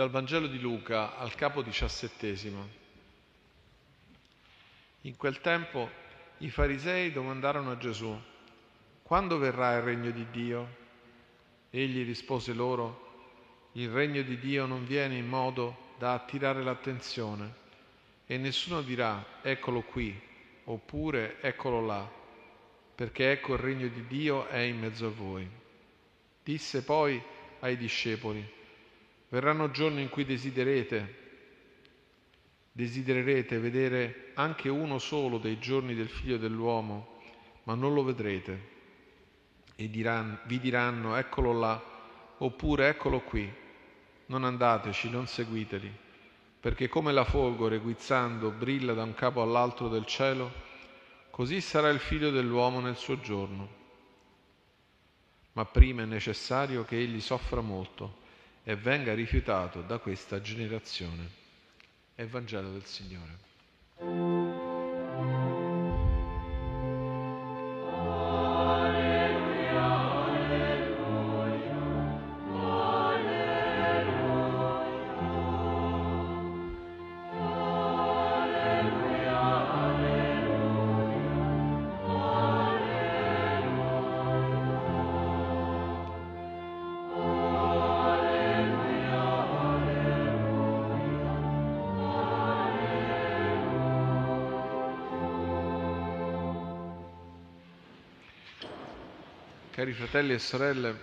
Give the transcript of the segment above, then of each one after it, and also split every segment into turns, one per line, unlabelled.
Dal Vangelo di Luca al capo diciassettesimo. In quel tempo i farisei domandarono a Gesù, quando verrà il regno di Dio? Egli rispose loro, il regno di Dio non viene in modo da attirare l'attenzione e nessuno dirà, eccolo qui, oppure eccolo là, perché ecco il regno di Dio è in mezzo a voi. Disse poi ai discepoli, verranno giorni in cui desiderete, desidererete vedere anche uno solo dei giorni del figlio dell'uomo, ma non lo vedrete. E diranno, vi diranno, eccolo là, oppure eccolo qui. Non andateci, non seguiteli, perché come la folgore guizzando brilla da un capo all'altro del cielo, così sarà il figlio dell'uomo nel suo giorno. Ma prima è necessario che egli soffra molto e venga rifiutato da questa generazione. Evangelo del Signore. Cari fratelli e sorelle,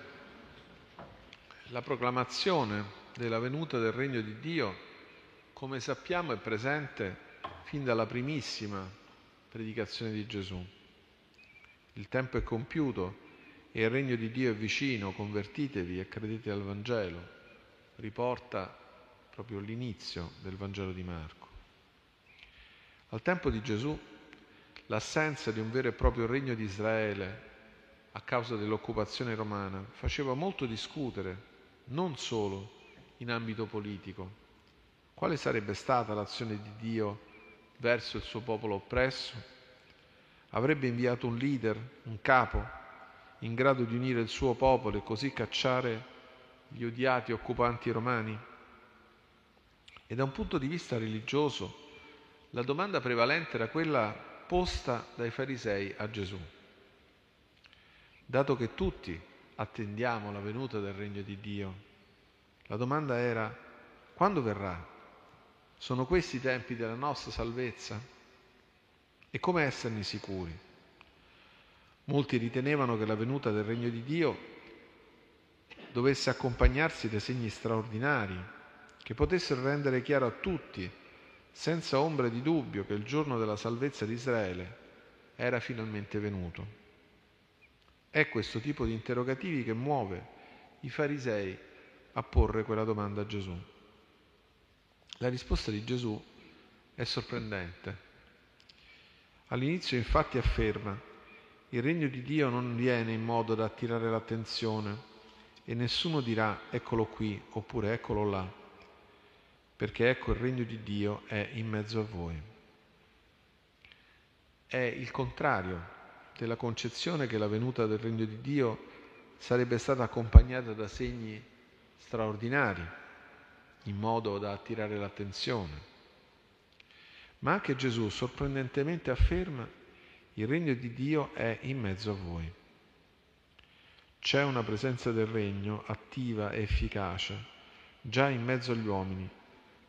la proclamazione della venuta del regno di Dio, come sappiamo, è presente fin dalla primissima predicazione di Gesù. Il tempo è compiuto e il regno di Dio è vicino, convertitevi e credete al Vangelo. Riporta proprio l'inizio del Vangelo di Marco. Al tempo di Gesù l'assenza di un vero e proprio regno di Israele a causa dell'occupazione romana, faceva molto discutere, non solo in ambito politico. Quale sarebbe stata l'azione di Dio verso il suo popolo oppresso? Avrebbe inviato un leader, un capo, in grado di unire il suo popolo e così cacciare gli odiati occupanti romani? E da un punto di vista religioso, la domanda prevalente era quella posta dai farisei a Gesù dato che tutti attendiamo la venuta del regno di Dio, la domanda era quando verrà? Sono questi i tempi della nostra salvezza? E come esserne sicuri? Molti ritenevano che la venuta del regno di Dio dovesse accompagnarsi da segni straordinari che potessero rendere chiaro a tutti, senza ombra di dubbio, che il giorno della salvezza di Israele era finalmente venuto. È questo tipo di interrogativi che muove i farisei a porre quella domanda a Gesù. La risposta di Gesù è sorprendente. All'inizio infatti afferma, il regno di Dio non viene in modo da attirare l'attenzione e nessuno dirà eccolo qui oppure eccolo là, perché ecco il regno di Dio è in mezzo a voi. È il contrario della concezione che la venuta del regno di Dio sarebbe stata accompagnata da segni straordinari, in modo da attirare l'attenzione. Ma anche Gesù sorprendentemente afferma il regno di Dio è in mezzo a voi. C'è una presenza del regno attiva e efficace già in mezzo agli uomini,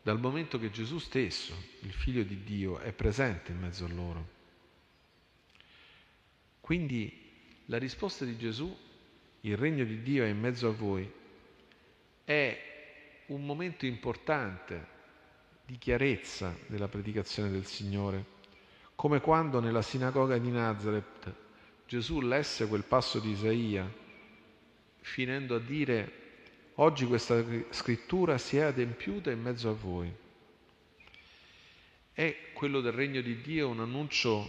dal momento che Gesù stesso, il figlio di Dio, è presente in mezzo a loro. Quindi la risposta di Gesù, il regno di Dio è in mezzo a voi, è un momento importante di chiarezza della predicazione del Signore, come quando nella sinagoga di Nazareth Gesù lesse quel passo di Isaia, finendo a dire, oggi questa scrittura si è adempiuta in mezzo a voi. È quello del regno di Dio un annuncio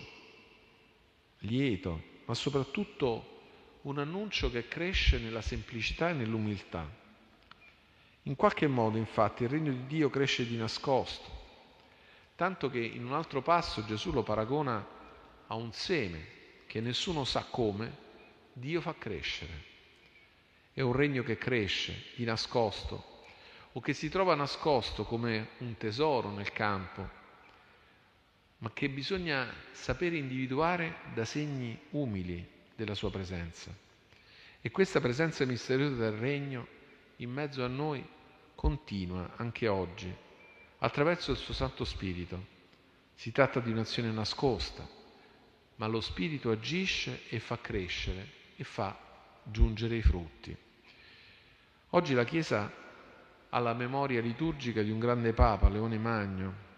lieto, ma soprattutto un annuncio che cresce nella semplicità e nell'umiltà. In qualche modo, infatti, il regno di Dio cresce di nascosto, tanto che in un altro passo Gesù lo paragona a un seme che nessuno sa come Dio fa crescere. È un regno che cresce di nascosto, o che si trova nascosto come un tesoro nel campo, ma che bisogna sapere individuare da segni umili della sua presenza. E questa presenza misteriosa del Regno in mezzo a noi continua anche oggi, attraverso il suo Santo Spirito. Si tratta di un'azione nascosta, ma lo Spirito agisce e fa crescere e fa giungere i frutti. Oggi la Chiesa ha la memoria liturgica di un grande Papa, Leone Magno,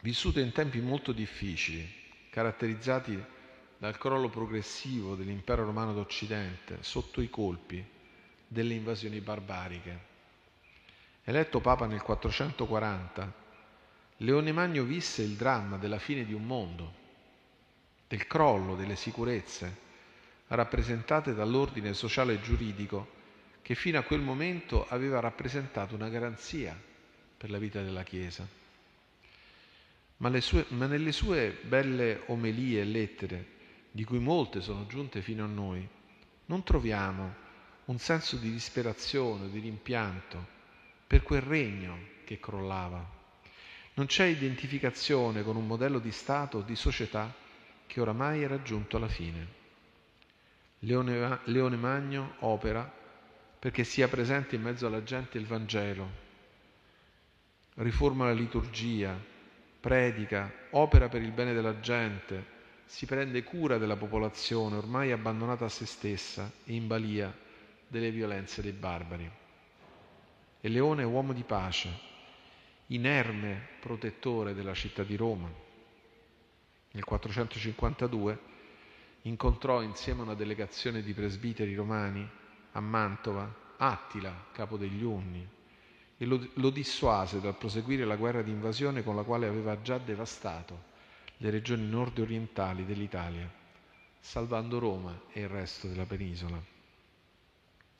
vissuto in tempi molto difficili, caratterizzati dal crollo progressivo dell'impero romano d'Occidente sotto i colpi delle invasioni barbariche. Eletto Papa nel 440, Leone Magno visse il dramma della fine di un mondo, del crollo delle sicurezze rappresentate dall'ordine sociale e giuridico che fino a quel momento aveva rappresentato una garanzia per la vita della Chiesa. Ma, sue, ma nelle sue belle omelie e lettere, di cui molte sono giunte fino a noi, non troviamo un senso di disperazione, di rimpianto per quel regno che crollava. Non c'è identificazione con un modello di Stato o di società che oramai è raggiunto alla fine. Leone, Leone Magno opera perché sia presente in mezzo alla gente il Vangelo, riforma la liturgia, predica, opera per il bene della gente, si prende cura della popolazione ormai abbandonata a se stessa e in balia delle violenze dei barbari. E Leone è uomo di pace, inerme protettore della città di Roma. Nel 452 incontrò insieme a una delegazione di presbiteri romani a Mantova Attila, capo degli Unni, e lo, lo dissuase dal proseguire la guerra di invasione con la quale aveva già devastato le regioni nord-orientali dell'Italia, salvando Roma e il resto della penisola.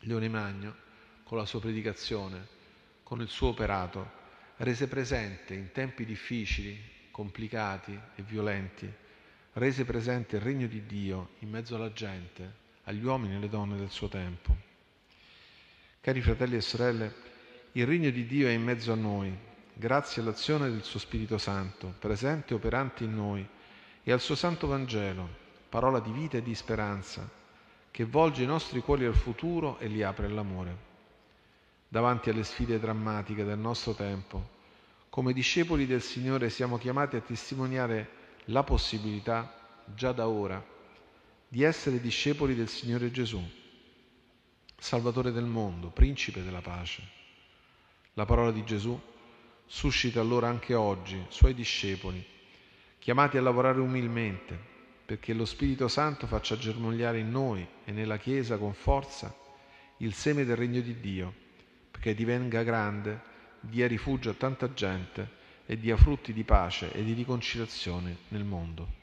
Leone Magno, con la sua predicazione, con il suo operato, rese presente in tempi difficili, complicati e violenti, rese presente il regno di Dio in mezzo alla gente, agli uomini e alle donne del suo tempo. Cari fratelli e sorelle, il regno di Dio è in mezzo a noi, grazie all'azione del suo Spirito Santo, presente e operante in noi, e al suo Santo Vangelo, parola di vita e di speranza, che volge i nostri cuori al futuro e li apre all'amore. Davanti alle sfide drammatiche del nostro tempo, come discepoli del Signore siamo chiamati a testimoniare la possibilità, già da ora, di essere discepoli del Signore Gesù, Salvatore del mondo, Principe della pace. La parola di Gesù suscita allora anche oggi suoi discepoli, chiamati a lavorare umilmente, perché lo Spirito Santo faccia germogliare in noi e nella Chiesa con forza il seme del regno di Dio, perché divenga grande, dia rifugio a tanta gente e dia frutti di pace e di riconciliazione nel mondo.